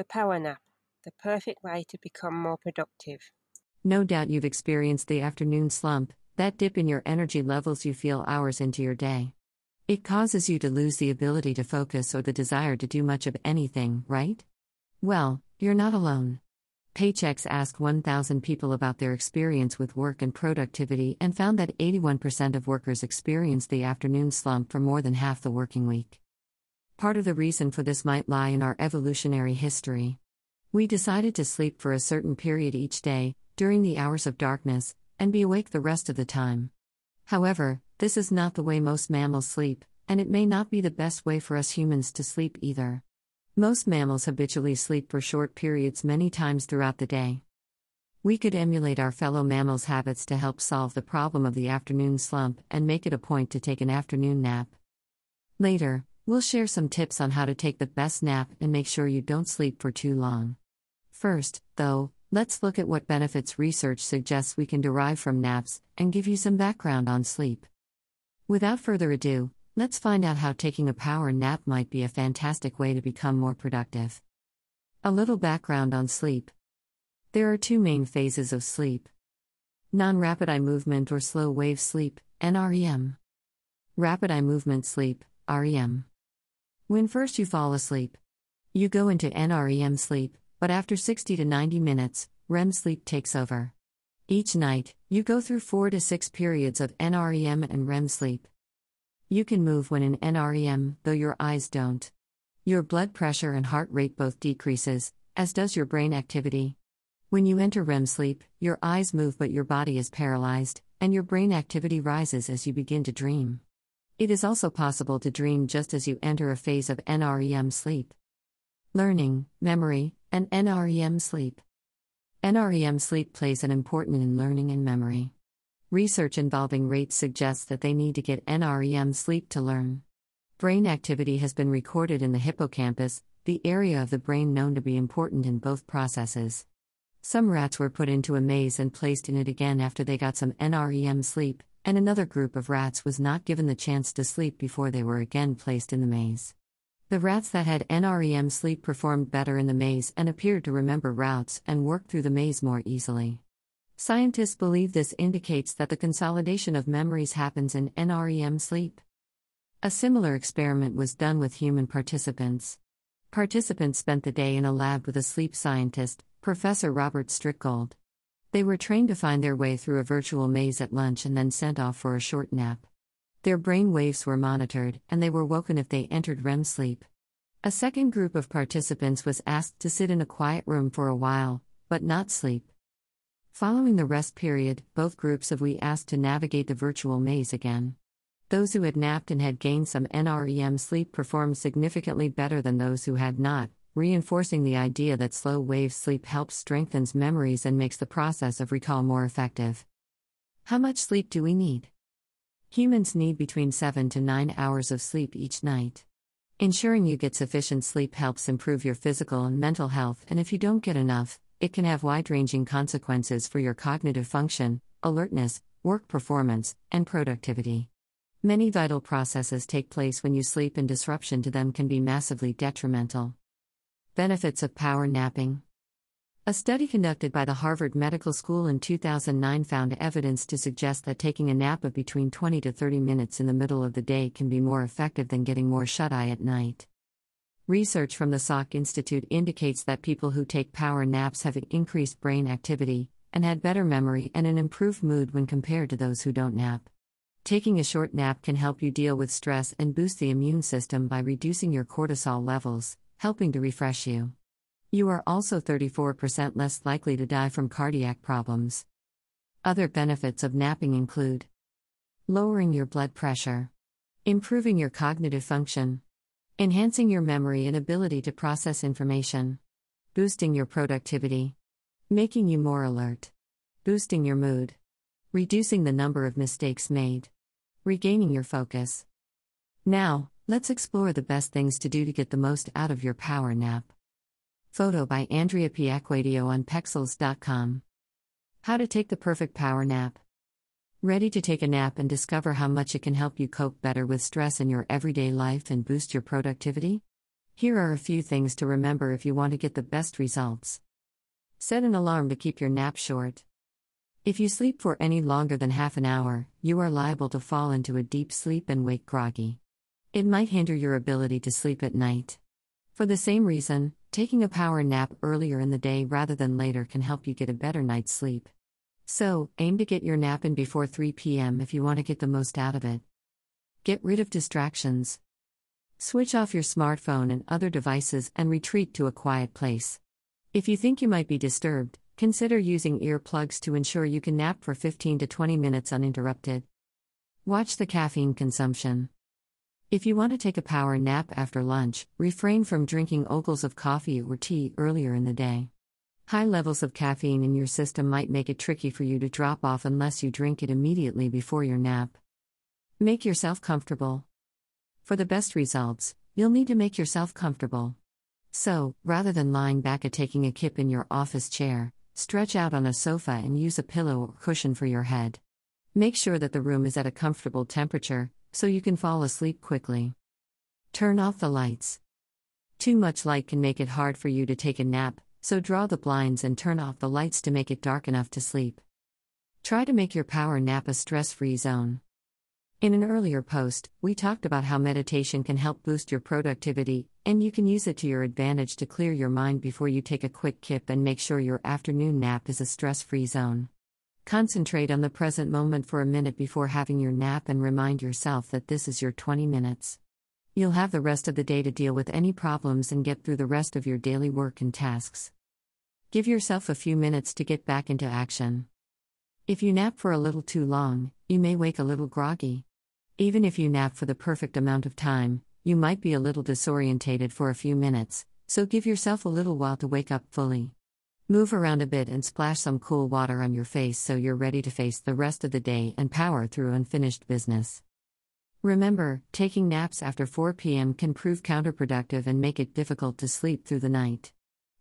The power nap, the perfect way to become more productive. No doubt you've experienced the afternoon slump, that dip in your energy levels you feel hours into your day. It causes you to lose the ability to focus or the desire to do much of anything, right? Well, you're not alone. Paychex asked 1,000 people about their experience with work and productivity and found that 81% of workers experienced the afternoon slump for more than half the working week. Part of the reason for this might lie in our evolutionary history. We decided to sleep for a certain period each day, during the hours of darkness, and be awake the rest of the time. However, this is not the way most mammals sleep, and it may not be the best way for us humans to sleep either. Most mammals habitually sleep for short periods many times throughout the day. We could emulate our fellow mammals' habits to help solve the problem of the afternoon slump and make it a point to take an afternoon nap. Later, We'll share some tips on how to take the best nap and make sure you don't sleep for too long. First, though, let's look at what benefits research suggests we can derive from naps and give you some background on sleep. Without further ado, let's find out how taking a power nap might be a fantastic way to become more productive. A little background on sleep. There are two main phases of sleep non rapid eye movement or slow wave sleep, NREM. Rapid eye movement sleep, REM. When first you fall asleep, you go into NREM sleep, but after 60 to 90 minutes, REM sleep takes over. Each night, you go through 4 to 6 periods of NREM and REM sleep. You can move when in NREM, though your eyes don't. Your blood pressure and heart rate both decreases, as does your brain activity. When you enter REM sleep, your eyes move but your body is paralyzed, and your brain activity rises as you begin to dream. It is also possible to dream just as you enter a phase of NREM sleep. Learning, memory, and NREM sleep. NREM sleep plays an important in learning and memory. Research involving rates suggests that they need to get NREM sleep to learn. Brain activity has been recorded in the hippocampus, the area of the brain known to be important in both processes. Some rats were put into a maze and placed in it again after they got some NREM sleep, and another group of rats was not given the chance to sleep before they were again placed in the maze. The rats that had NREM sleep performed better in the maze and appeared to remember routes and work through the maze more easily. Scientists believe this indicates that the consolidation of memories happens in NREM sleep. A similar experiment was done with human participants. Participants spent the day in a lab with a sleep scientist, Professor Robert Stickgold. They were trained to find their way through a virtual maze at lunch and then sent off for a short nap. Their brain waves were monitored, and they were woken if they entered REM sleep. A second group of participants was asked to sit in a quiet room for a while, but not sleep. Following the rest period, both groups of we asked to navigate the virtual maze again. Those who had napped and had gained some NREM sleep performed significantly better than those who had not, reinforcing the idea that slow wave sleep helps strengthens memories and makes the process of recall more effective. How much sleep do we need? Humans need between 7 to 9 hours of sleep each night. Ensuring you get sufficient sleep helps improve your physical and mental health, and if you don't get enough, it can have wide ranging consequences for your cognitive function, alertness, work performance, and productivity. Many vital processes take place when you sleep, and disruption to them can be massively detrimental. Benefits of power napping. A study conducted by the Harvard Medical School in 2009 found evidence to suggest that taking a nap of between 20 to 30 minutes in the middle of the day can be more effective than getting more shut eye at night. Research from the Salk Institute indicates that people who take power naps have increased brain activity and had better memory and an improved mood when compared to those who don't nap. Taking a short nap can help you deal with stress and boost the immune system by reducing your cortisol levels, helping to refresh you. You are also 34% less likely to die from cardiac problems. Other benefits of napping include lowering your blood pressure, improving your cognitive function, enhancing your memory and ability to process information, boosting your productivity, making you more alert, boosting your mood, reducing the number of mistakes made, regaining your focus. Now, Let's explore the best things to do to get the most out of your power nap. Photo by Andrea Piacquadio on Pexels.com. How to take the perfect power nap. Ready to take a nap and discover how much it can help you cope better with stress in your everyday life and boost your productivity? Here are a few things to remember if you want to get the best results. Set an alarm to keep your nap short. If you sleep for any longer than half an hour, you are liable to fall into a deep sleep and wake groggy. It might hinder your ability to sleep at night. For the same reason, taking a power nap earlier in the day rather than later can help you get a better night's sleep. So, aim to get your nap in before 3 p.m. if you want to get the most out of it. Get rid of distractions. Switch off your smartphone and other devices and retreat to a quiet place. If you think you might be disturbed, Consider using earplugs to ensure you can nap for 15 to 20 minutes uninterrupted. Watch the caffeine consumption. If you want to take a power nap after lunch, refrain from drinking ogles of coffee or tea earlier in the day. High levels of caffeine in your system might make it tricky for you to drop off unless you drink it immediately before your nap. Make yourself comfortable. For the best results, you'll need to make yourself comfortable. So, rather than lying back at taking a kip in your office chair, Stretch out on a sofa and use a pillow or cushion for your head. Make sure that the room is at a comfortable temperature so you can fall asleep quickly. Turn off the lights. Too much light can make it hard for you to take a nap, so draw the blinds and turn off the lights to make it dark enough to sleep. Try to make your power nap a stress free zone. In an earlier post, we talked about how meditation can help boost your productivity, and you can use it to your advantage to clear your mind before you take a quick kip and make sure your afternoon nap is a stress free zone. Concentrate on the present moment for a minute before having your nap and remind yourself that this is your 20 minutes. You'll have the rest of the day to deal with any problems and get through the rest of your daily work and tasks. Give yourself a few minutes to get back into action. If you nap for a little too long, you may wake a little groggy. Even if you nap for the perfect amount of time, you might be a little disorientated for a few minutes, so give yourself a little while to wake up fully. Move around a bit and splash some cool water on your face so you're ready to face the rest of the day and power through unfinished business. Remember, taking naps after 4 p.m. can prove counterproductive and make it difficult to sleep through the night.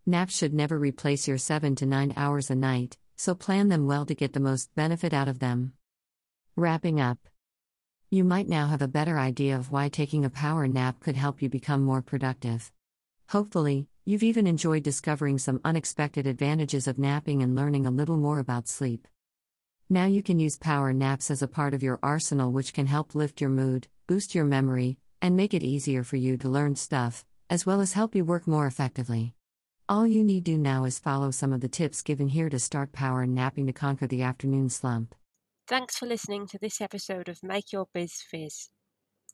Naps should never replace your 7 to 9 hours a night, so plan them well to get the most benefit out of them. Wrapping up you might now have a better idea of why taking a power nap could help you become more productive. Hopefully, you've even enjoyed discovering some unexpected advantages of napping and learning a little more about sleep. Now you can use power naps as a part of your arsenal, which can help lift your mood, boost your memory, and make it easier for you to learn stuff, as well as help you work more effectively. All you need do now is follow some of the tips given here to start power napping to conquer the afternoon slump. Thanks for listening to this episode of Make Your Biz Fizz.